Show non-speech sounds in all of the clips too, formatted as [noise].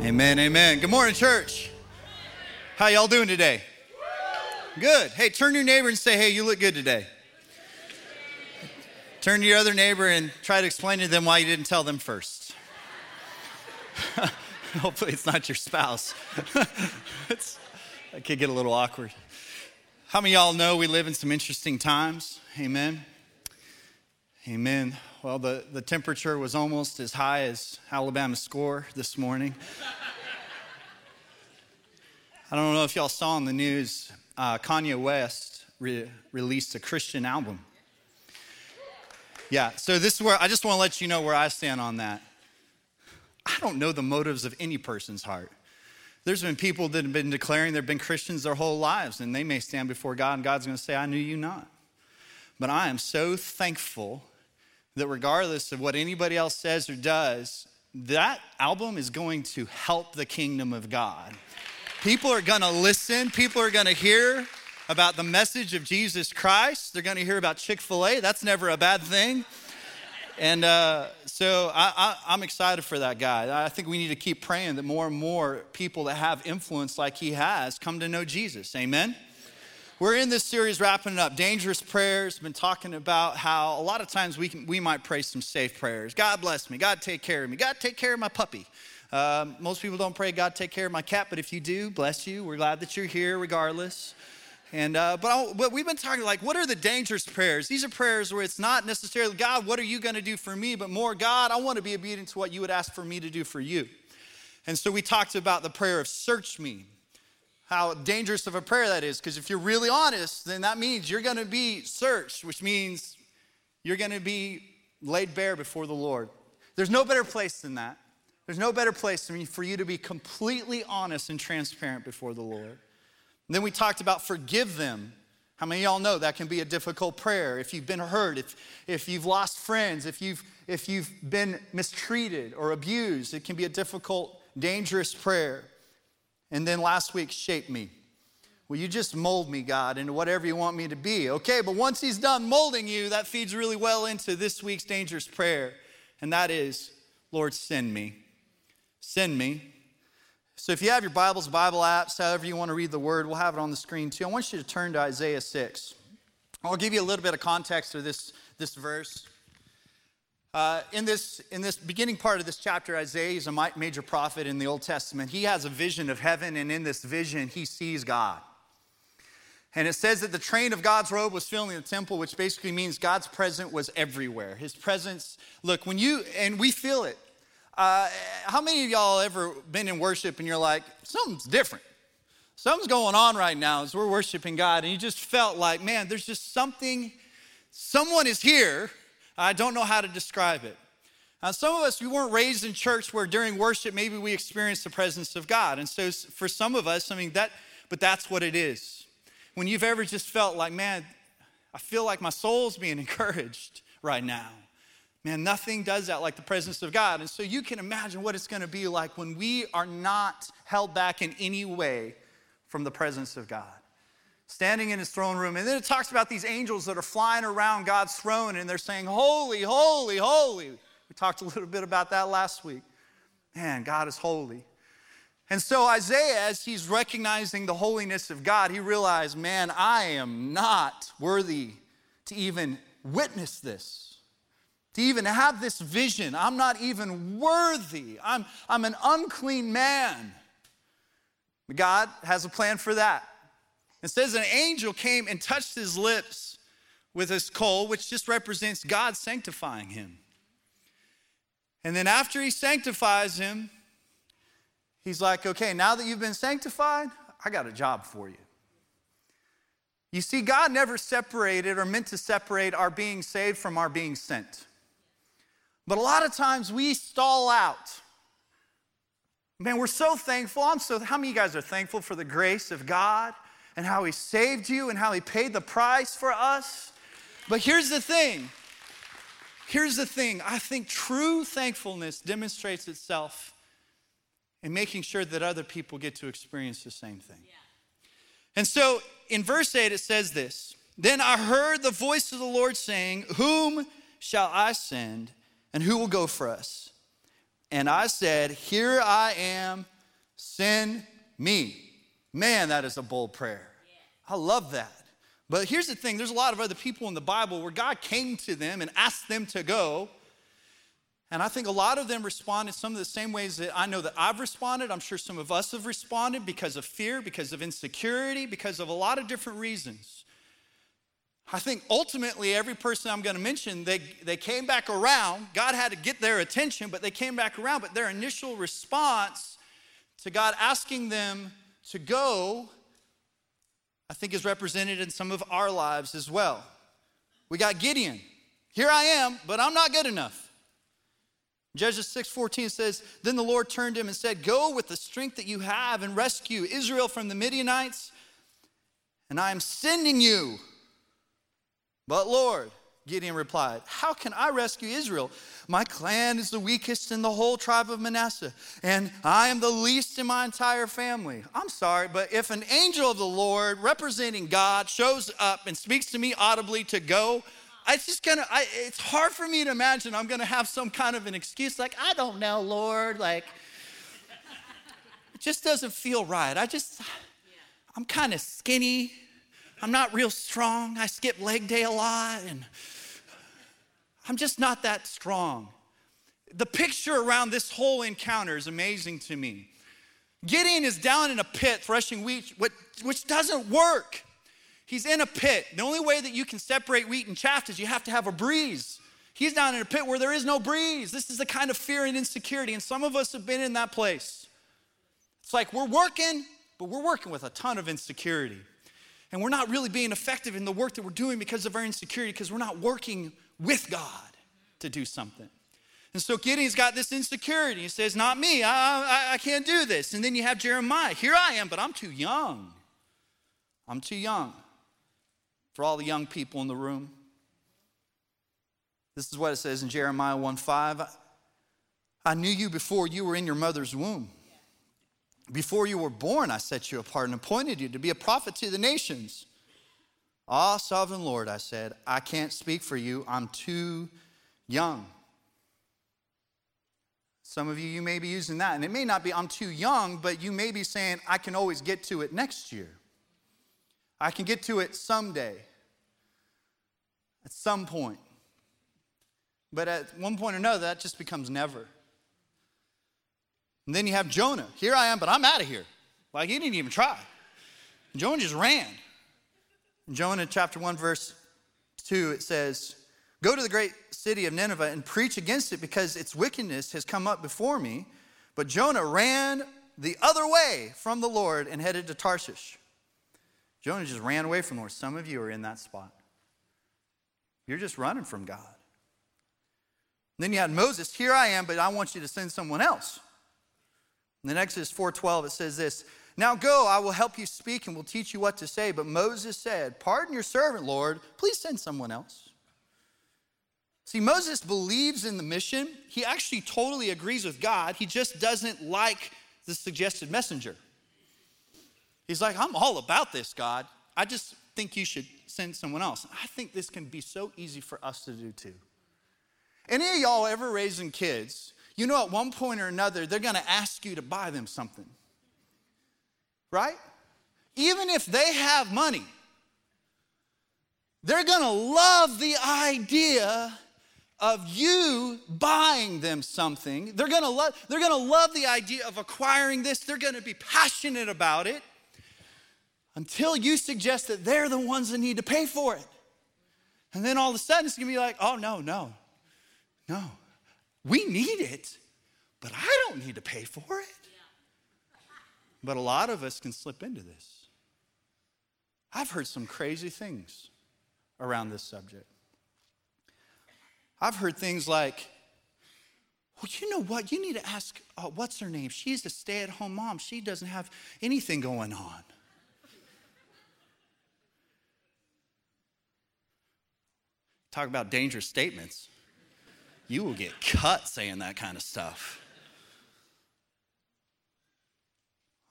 Amen, amen. Good morning, church. How y'all doing today? Good. Hey, turn to your neighbor and say, hey, you look good today. Turn to your other neighbor and try to explain to them why you didn't tell them first. [laughs] Hopefully, it's not your spouse. [laughs] that could get a little awkward. How many y'all know we live in some interesting times? Amen. Amen. Well, the, the temperature was almost as high as Alabama's score this morning. I don't know if y'all saw in the news, uh, Kanye West re- released a Christian album. Yeah, so this is where I just want to let you know where I stand on that. I don't know the motives of any person's heart. There's been people that have been declaring they've been Christians their whole lives, and they may stand before God, and God's going to say, I knew you not. But I am so thankful that regardless of what anybody else says or does, that album is going to help the kingdom of God. People are going to listen, people are going to hear about the message of Jesus Christ. They're going to hear about Chick fil A. That's never a bad thing. And uh, so I, am excited for that guy. I think we need to keep praying that more and more people that have influence like he has come to know Jesus. Amen. We're in this series wrapping it up. Dangerous prayers. Been talking about how a lot of times we can, we might pray some safe prayers. God bless me. God take care of me. God take care of my puppy. Um, most people don't pray, God, take care of my cat, but if you do, bless you. We're glad that you're here regardless. And uh, but, I, but we've been talking like, what are the dangerous prayers? These are prayers where it's not necessarily God, what are you going to do for me, but more God, I want to be obedient to what you would ask for me to do for you. And so we talked about the prayer of search me, how dangerous of a prayer that is. Because if you're really honest, then that means you're going to be searched, which means you're going to be laid bare before the Lord. There's no better place than that. There's no better place for you to be completely honest and transparent before the Lord. And then we talked about forgive them. How many y'all know that can be a difficult prayer? If you've been hurt, if, if you've lost friends, if you've, if you've been mistreated or abused, it can be a difficult, dangerous prayer. And then last week, shape me. Will you just mold me, God, into whatever you want me to be? Okay, but once He's done molding you, that feeds really well into this week's dangerous prayer, and that is, Lord, send me send me. So if you have your Bibles, Bible apps, however you want to read the word, we'll have it on the screen too. I want you to turn to Isaiah 6. I'll give you a little bit of context to this, this verse. Uh, in, this, in this beginning part of this chapter, Isaiah is a major prophet in the Old Testament. He has a vision of heaven, and in this vision, he sees God. And it says that the train of God's robe was filling the temple, which basically means God's presence was everywhere. His presence, look, when you, and we feel it. Uh, how many of y'all ever been in worship and you're like, something's different? Something's going on right now as we're worshiping God, and you just felt like, man, there's just something, someone is here. I don't know how to describe it. Now, some of us, we weren't raised in church where during worship maybe we experienced the presence of God. And so for some of us, I mean, that, but that's what it is. When you've ever just felt like, man, I feel like my soul's being [laughs] encouraged right now. Man, nothing does that like the presence of God. And so you can imagine what it's going to be like when we are not held back in any way from the presence of God. Standing in his throne room. And then it talks about these angels that are flying around God's throne and they're saying, Holy, holy, holy. We talked a little bit about that last week. Man, God is holy. And so Isaiah, as he's recognizing the holiness of God, he realized, man, I am not worthy to even witness this to even have this vision. I'm not even worthy. I'm, I'm an unclean man. God has a plan for that. It says an angel came and touched his lips with his coal, which just represents God sanctifying him. And then after he sanctifies him, he's like, okay, now that you've been sanctified, I got a job for you. You see, God never separated or meant to separate our being saved from our being sent. But a lot of times we stall out. Man, we're so thankful. I'm so, how many of you guys are thankful for the grace of God and how He saved you and how He paid the price for us? But here's the thing. Here's the thing. I think true thankfulness demonstrates itself in making sure that other people get to experience the same thing. And so in verse 8, it says this Then I heard the voice of the Lord saying, Whom shall I send? And who will go for us? And I said, Here I am, send me. Man, that is a bold prayer. I love that. But here's the thing there's a lot of other people in the Bible where God came to them and asked them to go. And I think a lot of them responded some of the same ways that I know that I've responded. I'm sure some of us have responded because of fear, because of insecurity, because of a lot of different reasons. I think ultimately, every person I'm going to mention, they, they came back around. God had to get their attention, but they came back around. But their initial response to God asking them to go, I think, is represented in some of our lives as well. We got Gideon. Here I am, but I'm not good enough. Judges 6:14 says, Then the Lord turned him and said, Go with the strength that you have and rescue Israel from the Midianites, and I am sending you. But Lord, Gideon replied, How can I rescue Israel? My clan is the weakest in the whole tribe of Manasseh, and I am the least in my entire family. I'm sorry, but if an angel of the Lord representing God shows up and speaks to me audibly to go, it's just gonna, I, it's hard for me to imagine I'm gonna have some kind of an excuse like, I don't know, Lord. Like, it just doesn't feel right. I just, I'm kind of skinny. I'm not real strong. I skip leg day a lot, and I'm just not that strong. The picture around this whole encounter is amazing to me. Gideon is down in a pit threshing wheat, which doesn't work. He's in a pit. The only way that you can separate wheat and chaff is you have to have a breeze. He's down in a pit where there is no breeze. This is the kind of fear and insecurity, and some of us have been in that place. It's like we're working, but we're working with a ton of insecurity. And we're not really being effective in the work that we're doing because of our insecurity, because we're not working with God to do something. And so Gideon's got this insecurity. He says, Not me, I, I, I can't do this. And then you have Jeremiah. Here I am, but I'm too young. I'm too young. For all the young people in the room, this is what it says in Jeremiah 1 5. I knew you before you were in your mother's womb. Before you were born, I set you apart and appointed you to be a prophet to the nations. Ah, sovereign Lord, I said, I can't speak for you. I'm too young. Some of you, you may be using that, and it may not be, I'm too young, but you may be saying, I can always get to it next year. I can get to it someday, at some point. But at one point or another, that just becomes never. And then you have Jonah. Here I am, but I'm out of here. Like he didn't even try. Jonah just ran. In Jonah chapter 1, verse 2, it says, Go to the great city of Nineveh and preach against it because its wickedness has come up before me. But Jonah ran the other way from the Lord and headed to Tarshish. Jonah just ran away from the Lord. Some of you are in that spot. You're just running from God. And then you had Moses, here I am, but I want you to send someone else. In Exodus 4:12 it says this, "Now go, I will help you speak and will teach you what to say." But Moses said, "Pardon your servant, Lord. Please send someone else." See, Moses believes in the mission. He actually totally agrees with God. He just doesn't like the suggested messenger. He's like, I'm all about this, God. I just think you should send someone else. I think this can be so easy for us to do too. Any of y'all ever raising kids you know at one point or another, they're to ask you to buy them something. Right? Even if they have money, they're going to love the idea of you buying them something. They're going to love they're going to love the idea of acquiring this. They're going to be passionate about it until you suggest that they're the ones that need to pay for it. And then all of a sudden it's going to be like, "Oh no, no. No. We need it, but I don't need to pay for it. But a lot of us can slip into this. I've heard some crazy things around this subject. I've heard things like, well, you know what? You need to ask, uh, what's her name? She's a stay at home mom. She doesn't have anything going on. Talk about dangerous statements you will get cut saying that kind of stuff.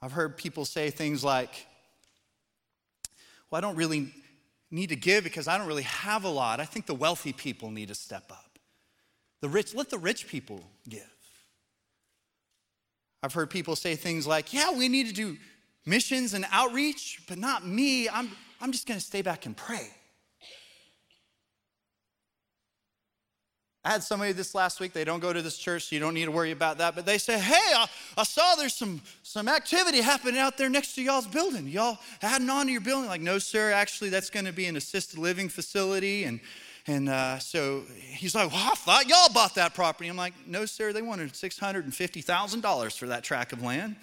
I've heard people say things like, Well, I don't really need to give because I don't really have a lot. I think the wealthy people need to step up. The rich, let the rich people give. I've heard people say things like, yeah, we need to do missions and outreach, but not me. I'm, I'm just going to stay back and pray. I had somebody this last week, they don't go to this church, so you don't need to worry about that. But they say, Hey, I, I saw there's some, some activity happening out there next to y'all's building. Y'all adding on to your building? Like, no, sir, actually, that's going to be an assisted living facility. And, and uh, so he's like, Well, I thought y'all bought that property. I'm like, No, sir, they wanted $650,000 for that tract of land.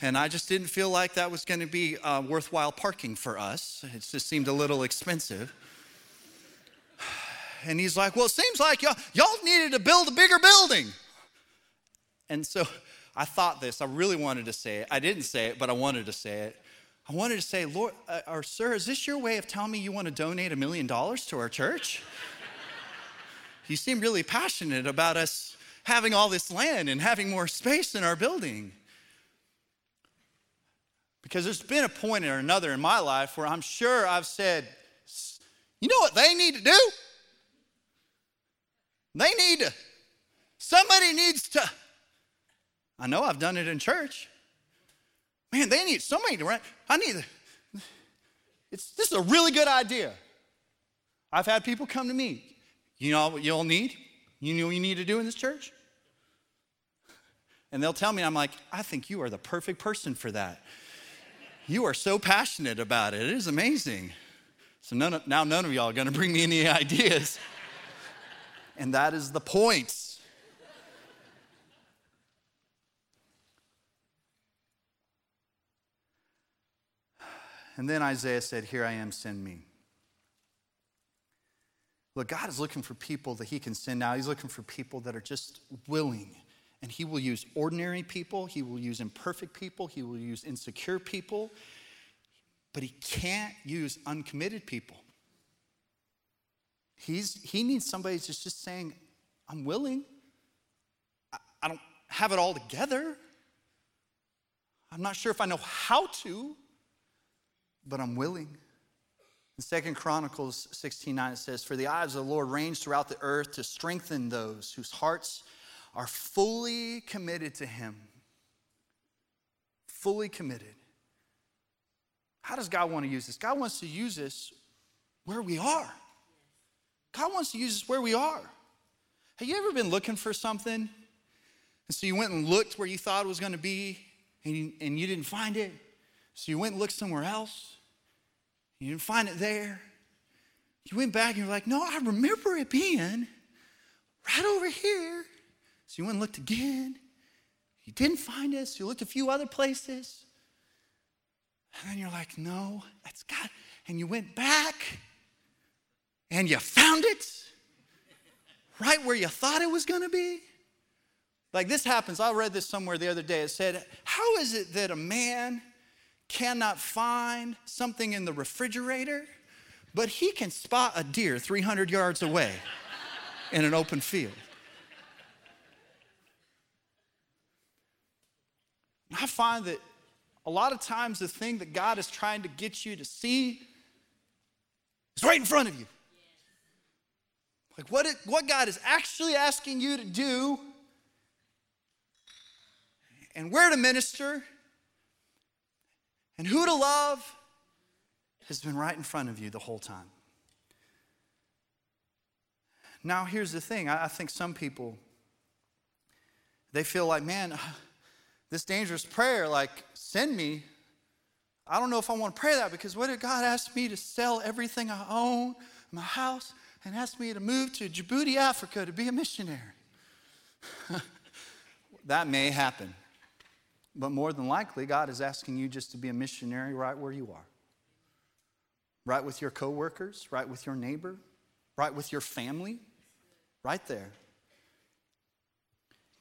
And I just didn't feel like that was going to be uh, worthwhile parking for us. It just seemed a little expensive. And he's like, Well, it seems like y'all, y'all needed to build a bigger building. And so [laughs] I thought this, I really wanted to say it. I didn't say it, but I wanted to say it. I wanted to say, Lord, uh, or sir, is this your way of telling me you want to donate a million dollars to our church? [laughs] you seem really passionate about us having all this land and having more space in our building. Because there's been a point or another in my life where I'm sure I've said, you know what they need to do? They need to, somebody needs to. I know I've done it in church. Man, they need somebody to run. I need. It's, this is a really good idea. I've had people come to me. You know what you'll need? You know what you need to do in this church? And they'll tell me, I'm like, I think you are the perfect person for that. You are so passionate about it. It is amazing. So none of, now none of y'all are going to bring me any [laughs] ideas. And that is the point. And then Isaiah said, Here I am, send me. Look, God is looking for people that He can send now. He's looking for people that are just willing. And He will use ordinary people, He will use imperfect people, He will use insecure people, but He can't use uncommitted people. He's, he needs somebody that's just saying, I'm willing. I, I don't have it all together. I'm not sure if I know how to, but I'm willing. In Second Chronicles 16 9, it says, For the eyes of the Lord range throughout the earth to strengthen those whose hearts are fully committed to Him. Fully committed. How does God want to use this? God wants to use this where we are. God wants to use us where we are. Have you ever been looking for something? And so you went and looked where you thought it was going to be and you, and you didn't find it. So you went and looked somewhere else. You didn't find it there. You went back and you're like, no, I remember it being right over here. So you went and looked again. You didn't find it. So you looked a few other places. And then you're like, no, that's God. And you went back and you found it right where you thought it was going to be? Like this happens. I read this somewhere the other day. It said, How is it that a man cannot find something in the refrigerator, but he can spot a deer 300 yards away in an open field? I find that a lot of times the thing that God is trying to get you to see is right in front of you. Like what, it, what God is actually asking you to do and where to minister and who to love has been right in front of you the whole time. Now, here's the thing I, I think some people, they feel like, man, [sighs] this dangerous prayer, like, send me. I don't know if I want to pray that because what if God asked me to sell everything I own, my house, and asked me to move to Djibouti, Africa to be a missionary. [laughs] that may happen. But more than likely, God is asking you just to be a missionary right where you are. Right with your coworkers, right with your neighbor, right with your family, right there.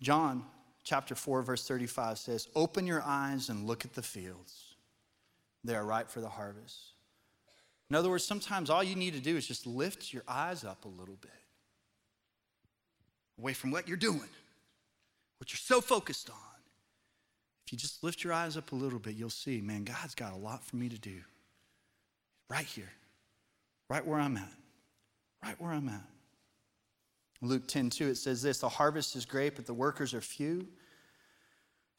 John chapter 4 verse 35 says, "Open your eyes and look at the fields. They are ripe for the harvest." In other words, sometimes all you need to do is just lift your eyes up a little bit away from what you're doing, what you're so focused on. If you just lift your eyes up a little bit, you'll see, man, God's got a lot for me to do right here, right where I'm at, right where I'm at. Luke 10 2, it says this The harvest is great, but the workers are few.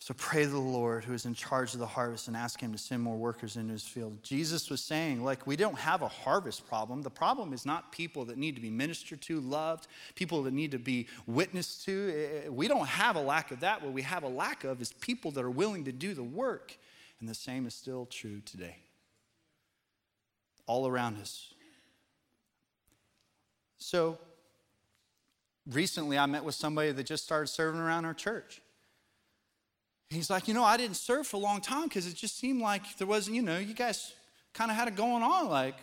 So pray to the Lord who is in charge of the harvest and ask him to send more workers into his field. Jesus was saying, like, we don't have a harvest problem. The problem is not people that need to be ministered to, loved, people that need to be witnessed to. Eh, eh, we don't have a lack of that. What we have a lack of is people that are willing to do the work. And the same is still true today. All around us. So recently I met with somebody that just started serving around our church. He's like, you know, I didn't serve for a long time because it just seemed like there wasn't, you know, you guys kind of had it going on. Like,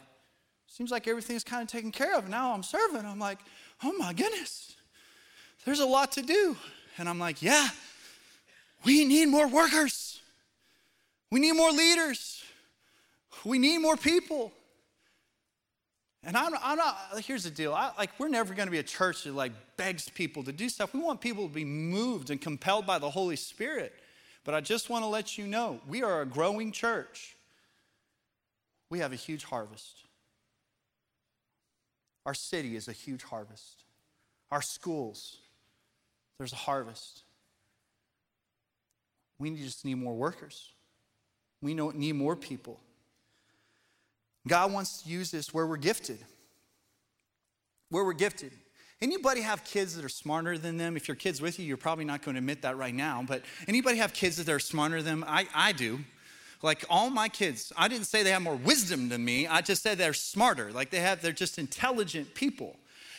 seems like everything's kind of taken care of. Now I'm serving. I'm like, oh my goodness, there's a lot to do. And I'm like, yeah, we need more workers. We need more leaders. We need more people. And I'm, I'm not, here's the deal. I, like, we're never going to be a church that like begs people to do stuff. We want people to be moved and compelled by the Holy Spirit. But I just want to let you know we are a growing church. We have a huge harvest. Our city is a huge harvest. Our schools, there's a harvest. We just need more workers. We need more people. God wants to use this where we're gifted. Where we're gifted. Anybody have kids that are smarter than them? If your kid's with you, you're probably not going to admit that right now, but anybody have kids that are smarter than them? I, I do. Like all my kids, I didn't say they have more wisdom than me. I just said they're smarter. Like they have, they're just intelligent people.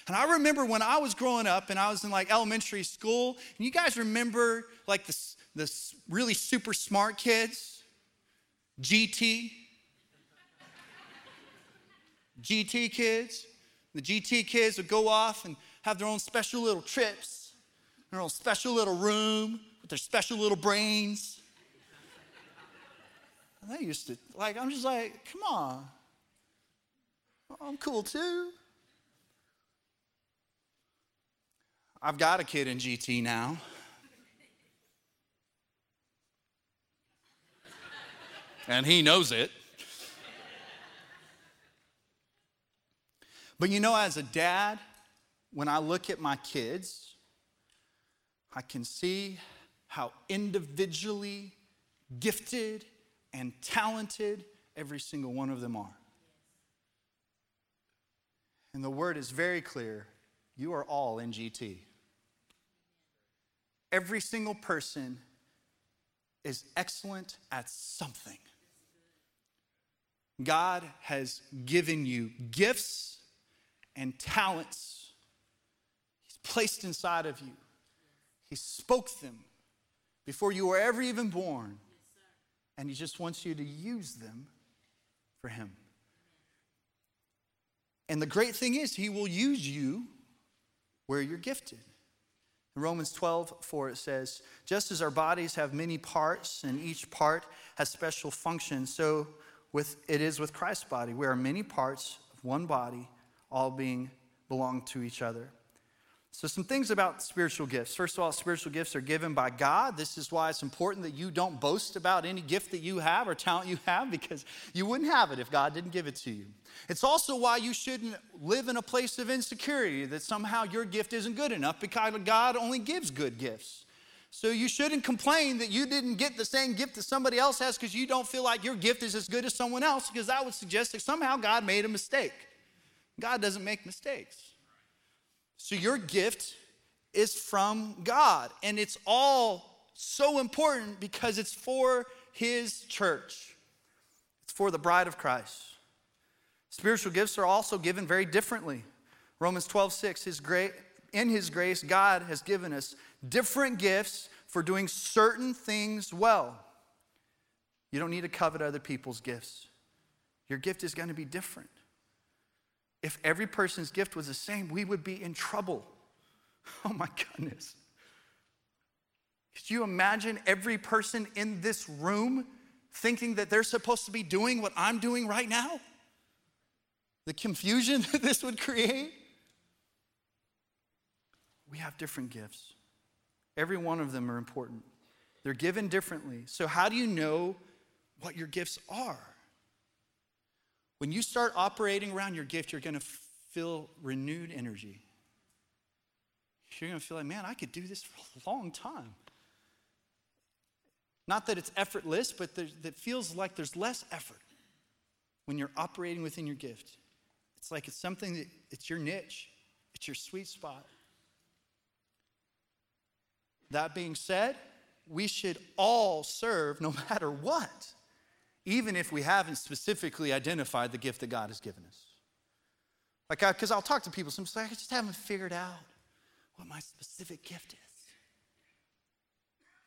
And I remember when I was growing up and I was in like elementary school, and you guys remember like the, the really super smart kids? GT? GT kids? The GT kids would go off and have their own special little trips, their own special little room with their special little brains. And they used to, like, I'm just like, come on. I'm cool too. I've got a kid in GT now. and he knows it. But you know, as a dad, when I look at my kids, I can see how individually gifted and talented every single one of them are. And the word is very clear you are all in GT. Every single person is excellent at something. God has given you gifts and talents placed inside of you. He spoke them before you were ever even born. And He just wants you to use them for Him. And the great thing is, He will use you where you're gifted. In Romans 12, 4, it says, Just as our bodies have many parts and each part has special functions, so with, it is with Christ's body. We are many parts of one body, all being belong to each other. So, some things about spiritual gifts. First of all, spiritual gifts are given by God. This is why it's important that you don't boast about any gift that you have or talent you have because you wouldn't have it if God didn't give it to you. It's also why you shouldn't live in a place of insecurity that somehow your gift isn't good enough because God only gives good gifts. So, you shouldn't complain that you didn't get the same gift that somebody else has because you don't feel like your gift is as good as someone else because that would suggest that somehow God made a mistake. God doesn't make mistakes. So your gift is from God, and it's all so important because it's for His church, it's for the bride of Christ. Spiritual gifts are also given very differently. Romans 12, 6, his great, in His grace, God has given us different gifts for doing certain things well. You don't need to covet other people's gifts. Your gift is going to be different. If every person's gift was the same, we would be in trouble. [laughs] Oh my goodness. Could you imagine every person in this room thinking that they're supposed to be doing what I'm doing right now? The confusion [laughs] that this would create? We have different gifts. Every one of them are important. They're given differently. So, how do you know what your gifts are? When you start operating around your gift, you're going to feel renewed energy. You're going to feel like, man, I could do this for a long time. Not that it's effortless, but that feels like there's less effort when you're operating within your gift. It's like it's something that it's your niche, it's your sweet spot. That being said, we should all serve no [laughs] matter what, even if we haven't specifically identified the gift that God has given us. Like, because I'll talk to people, sometimes like, I just haven't figured out what my specific gift is.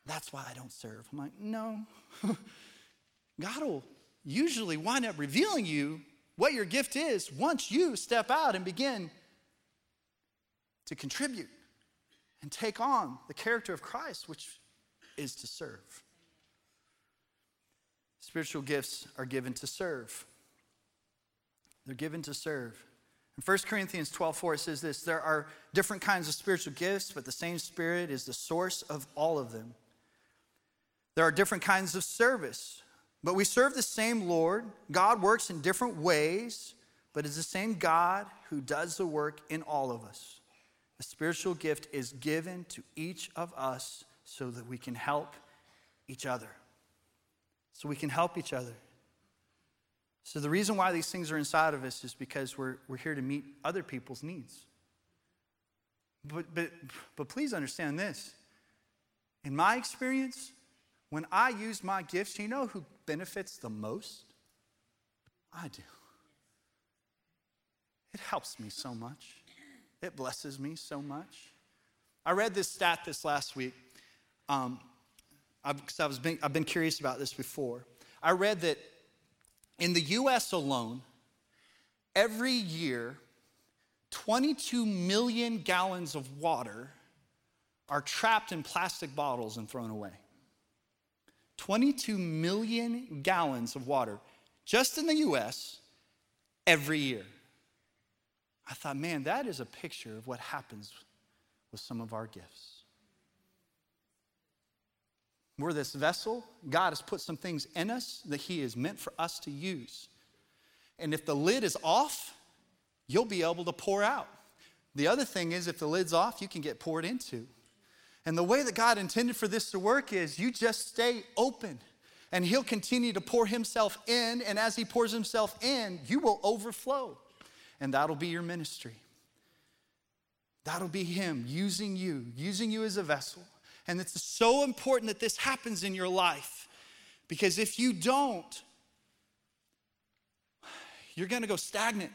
That's why I don't serve. I'm like, no. [laughs] God will usually wind up revealing you what your gift is once you step out and begin to contribute and take on the character of Christ, which is to serve. Spiritual gifts are given to serve. They're given to serve. In 1 Corinthians 12 4, it says this There are different kinds of spiritual gifts, but the same Spirit is the source of all of them. There are different kinds of service, but we serve the same Lord. God works in different ways, but it's the same God who does the work in all of us. A spiritual gift is given to each of us so that we can help each other. So we can help each other. So, the reason why these things are inside of us is because we're, we're here to meet other people's needs. But, but, but please understand this. In my experience, when I use my gifts, you know who benefits the most? I do. It helps me so much, it blesses me so much. I read this stat this last week um, I've, I I've been curious about this before. I read that in the US alone, every year, 22 million gallons of water are trapped in plastic bottles and thrown away. 22 million gallons of water just in the US every year. I thought, man, that is a picture of what happens with some of our gifts. We're this vessel. God has put some things in us that He is meant for us to use. And if the lid is off, you'll be able to pour out. The other thing is, if the lid's off, you can get poured into. And the way that God intended for this to work is you just stay open and He'll continue to pour Himself in. And as He pours Himself in, you will overflow. And that'll be your ministry. That'll be Him using you, using you as a vessel. And it's so important that this happens in your life because if you don't, you're going to go stagnant.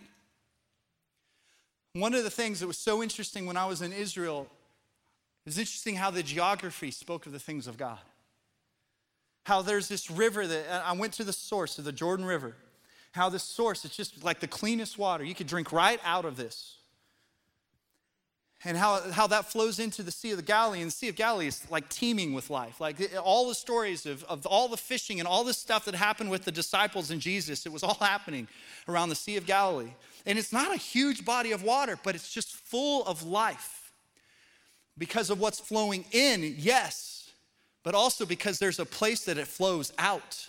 One of the things that was so interesting when I was in Israel is interesting how the geography spoke of the things of God. How there's this river that I went to the source of the Jordan River. How this source, it's just like the cleanest water. You could drink right out of this and how, how that flows into the Sea of the Galilee. And the Sea of Galilee is like teeming with life. Like all the stories of, of all the fishing and all the stuff that happened with the disciples and Jesus, it was all happening around the Sea of Galilee. And it's not a huge body of water, but it's just full of life because of what's flowing in, yes, but also because there's a place that it flows out.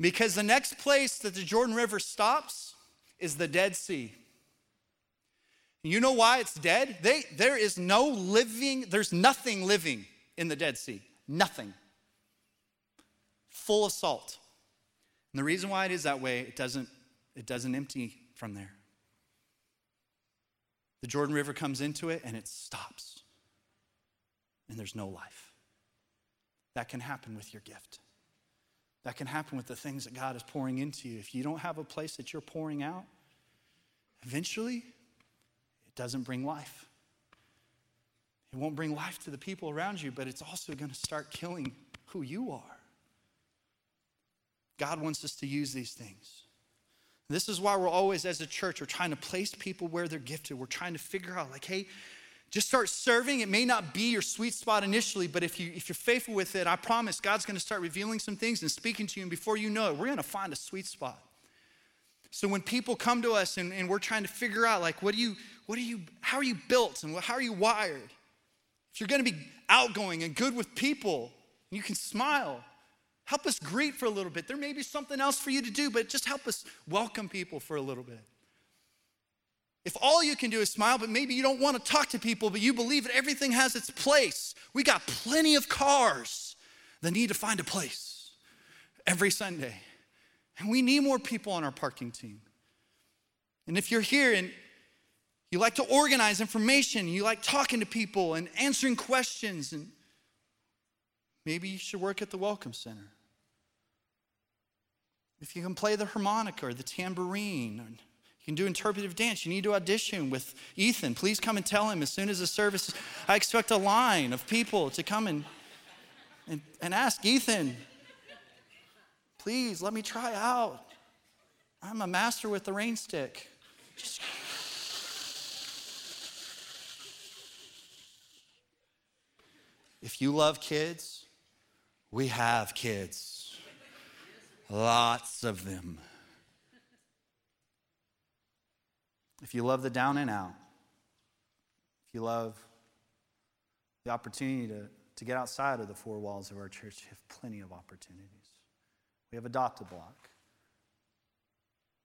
Because the next place that the Jordan River stops is the Dead Sea. You know why it's dead? They, there is no living, there's nothing living in the Dead Sea. Nothing. Full of salt. And the reason why it is that way, it doesn't, it doesn't empty from there. The Jordan River comes into it and it stops. And there's no life. That can happen with your gift. That can happen with the things that God is pouring into you. If you don't have a place that you're pouring out, eventually doesn't bring life. It won't bring life to the people around you, but it's also going to start killing who you are. God wants us to use these things. This is why we're always, as a church, we're trying to place people where they're gifted. We're trying to figure out, like, hey, just start serving. It may not be your sweet spot initially, but if, you, if you're faithful with it, I promise God's going to start revealing some things and speaking to you. And before you know it, we're going to find a sweet spot. So when people come to us and, and we're trying to figure out, like, what do you, what are you, how are you built and how are you wired? If you're going to be outgoing and good with people, you can smile. Help us greet for a little bit. There may be something else for you to do, but just help us welcome people for a little bit. If all you can do is smile, but maybe you don't want to talk to people, but you believe that everything has its place, we got plenty of cars the need to find a place every Sunday. And we need more people on our parking team. And if you're here and you like to organize information, you like talking to people and answering questions, and maybe you should work at the Welcome Center. If you can play the harmonica or the tambourine, or you can do interpretive dance, you need to audition with Ethan. Please come and tell him as soon as the service. I expect a line of people to come and, and, and ask Ethan, please let me try out. I'm a master with the rain stick. Just if you love kids, we have kids. Lots of them. If you love the down and out, if you love the opportunity to, to get outside of the four walls of our church, you have plenty of opportunities. We have Adopt a Block,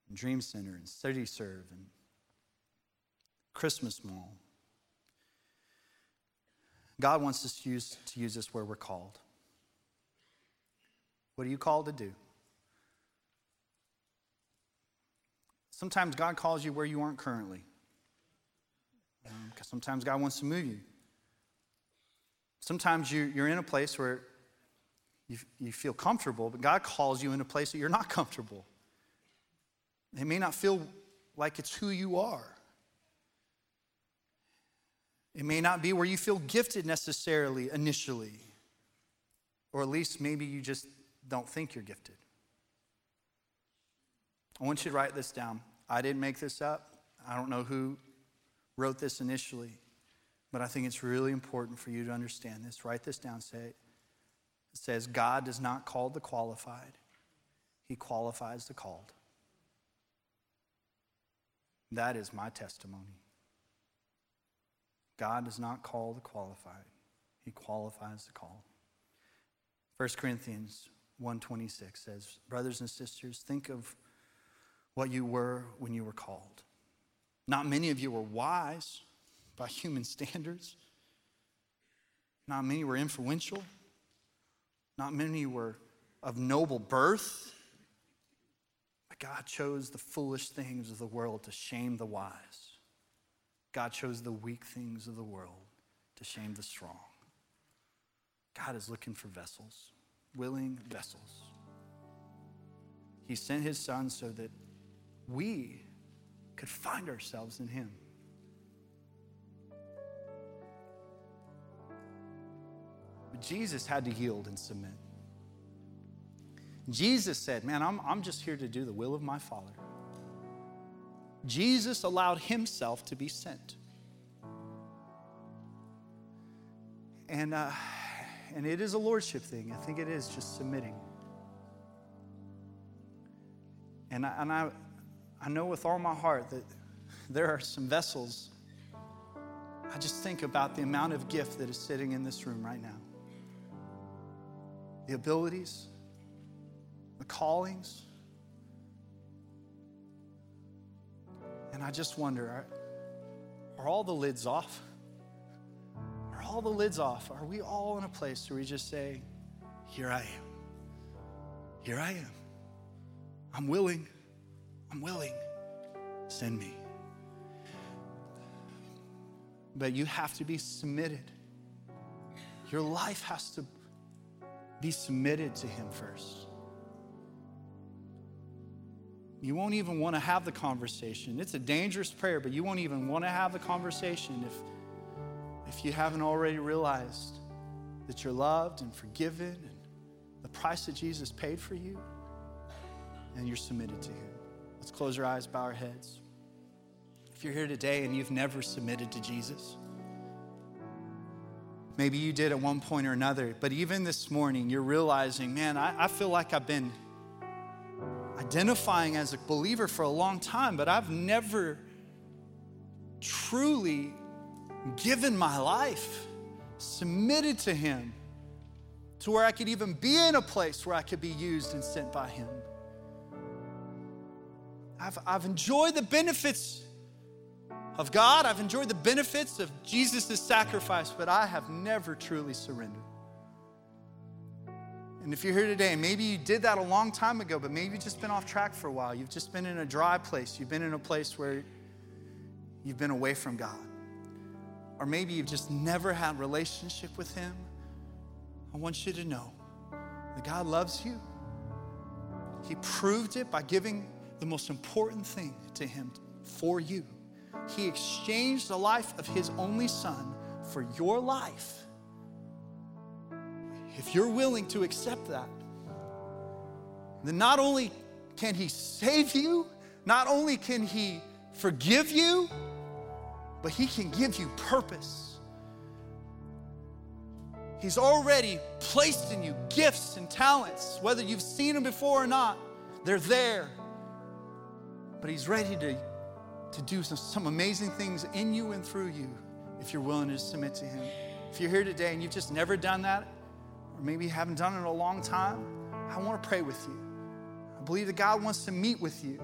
and Dream Center, and City Serve, and Christmas Mall. God wants us to use, to use this where we're called. What are you called to do? Sometimes God calls you where you aren't currently. Because um, sometimes God wants to move you. Sometimes you, you're in a place where you, you feel comfortable, but God calls you in a place that you're not comfortable. It may not feel like it's who you are. It may not be where you feel gifted necessarily initially, or at least maybe you just don't think you're gifted. I want you to write this down. I didn't make this up. I don't know who wrote this initially, but I think it's really important for you to understand this. Write this down. Say it. It says, God does not call the qualified, He qualifies the called. That is my testimony. God does not call the qualified, He qualifies the call. 1 Corinthians 1:26 says, "Brothers and sisters, think of what you were when you were called. Not many of you were wise by [laughs] human standards. Not many were influential. Not many were of noble birth. But God chose the foolish things of the world to shame the wise. God chose the weak things of the world to shame the strong. God is looking for vessels, willing vessels. He sent his son so that we could find ourselves in him. But Jesus had to yield and submit. Jesus said, Man, I'm, I'm just here to do the will of my Father. Jesus allowed himself to be sent. And, uh, and it is a lordship thing. I think it is just submitting. And I, and I, I know with all my heart that there are some vessels. I just think about the amount of gift that is sitting in this room right now the abilities, the callings. And I just wonder are, are all the lids off? Are all the lids off? Are we all in a place where we just say, Here I am. Here I am. I'm willing. I'm willing. Send me. But you have to be submitted. Your life has to be submitted to Him first. You won't even want to have the conversation. It's a dangerous prayer, but you won't even want to have the conversation if, if you haven't already realized that you're loved and forgiven and the price that Jesus paid for you, and you're submitted to Him. Let's close our eyes, bow our heads. If you're here today and you've never submitted to Jesus, Maybe you did at one point or another, but even this morning, you're realizing, man, I, I, feel like I've been identifying as a believer for a long time, but I've never truly given my life, submitted to Him, to where I could even be in a place where I could be used and sent by Him. I've, I've enjoyed the benefits of God. I've enjoyed the benefits of Jesus' sacrifice, but I have never truly surrendered. And if you're here today, maybe you did that a long time ago, but maybe you've just been off track for a while. You've just been in a dry place. You've been in a place where you've been away from God. Or maybe you've just never had relationship with Him. I want you to know that God loves you. He proved it by giving the most important thing to Him for you. He exchanged the life of His only Son for your life if you're willing to accept that, then not only can He save you, not only can He forgive you, but He can give you purpose. He's already placed in you gifts and talents, whether you've seen them before or not, they're there. But He's ready to, to do some, some amazing things in you and through you if you're willing to submit to Him. If you're here today and you've just never done that, or maybe you haven't done it in a long time, I want to pray with you. I believe that God wants to meet with you.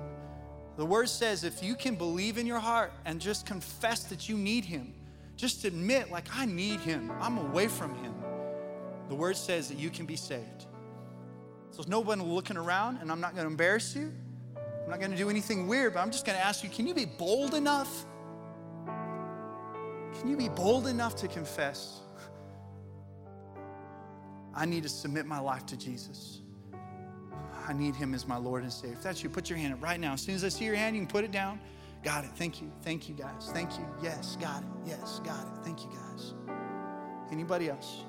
The word says if you can believe in your heart and just confess that you need Him, just admit, like, I need Him, I'm away from Him, the word says that you can be saved. So there's no one looking around, and I'm not going to embarrass you. I'm not going to do anything weird, but I'm just going to ask you can you be bold enough? Can you be bold enough to confess? I need to submit my life to Jesus. I need him as my Lord and Savior. If that's you, put your hand up right now. As soon as I see your hand, you can put it down. Got it. Thank you. Thank you, guys. Thank you. Yes, got it. Yes, got it. Thank you, guys. Anybody else?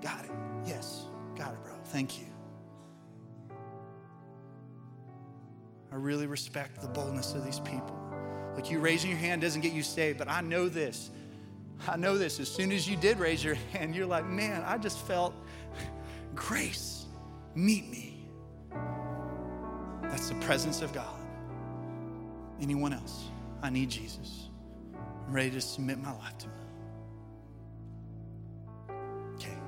Got it. Yes, got it, bro. Thank you. I really respect the boldness of these people. Like you raising your hand doesn't get you saved, but I know this. I know this. As soon as you did raise your hand, you're like, man, I just felt grace meet me. That's the presence of God. Anyone else? I need Jesus. I'm ready to submit my life to Him. Okay.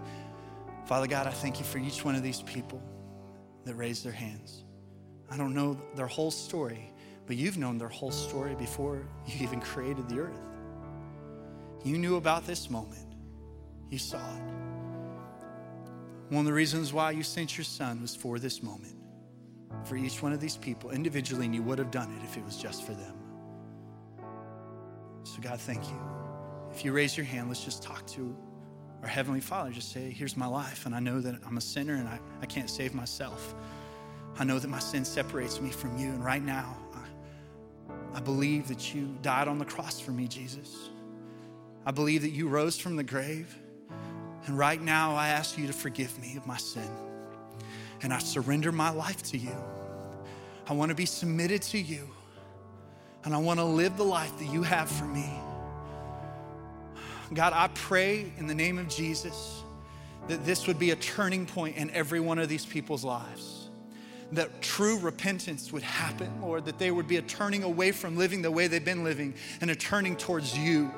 Father God, I thank you for each one of these people that raised their hands. I don't know their whole story, but you've known their whole story before you even created the earth. You knew about this moment, you saw it. One of the reasons why you sent your son was for this moment, for each one of these people individually, and you would have done it if it was just for them. So, God, thank you. If you raise your hand, let's just talk to our Heavenly Father. Just say, Here's my life, and I know that I'm a sinner and I, I can't save myself. I know that my sin separates me from you, and right now, I, I believe that you died on the cross for me, Jesus. I believe that you rose from the grave. And right now, I ask you to forgive me of my sin. And I surrender my life to you. I want to be submitted to you. And I want to live the life that you have for me. God, I pray in the name of Jesus that this would be a turning point in every one of these people's lives. That true repentance would happen, Lord, that there would be a turning away from living the way they've been living and a turning towards you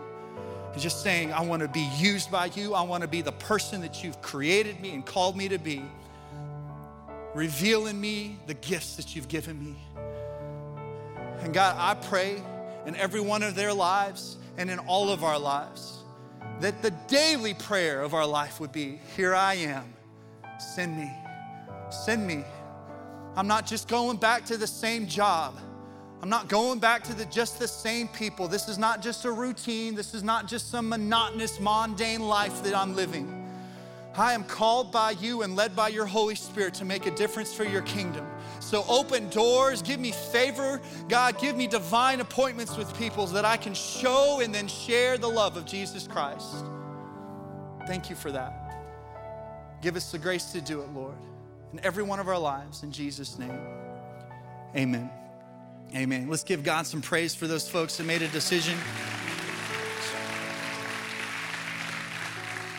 just saying, I want to be used by you. I want to be the person that you've created me and called me to be. Reveal in me the gifts that you've given me. And God, I pray in every one of their lives and in all of our lives that the daily prayer of our life would be Here I am, send me, send me. I'm not just going back to the same job. I'm not going back to the, just the same people. This is not just a routine. This is not just some monotonous, mundane life that I'm living. I am called by you and led by your Holy Spirit to make a difference for your kingdom. So open doors, give me favor. God, give me divine appointments with people so that I can show and then share the love of Jesus Christ. Thank you for that. Give us the grace to do it, Lord, in every one of our lives. In Jesus' name, amen. Amen. Let's give God some praise for those folks that made a decision.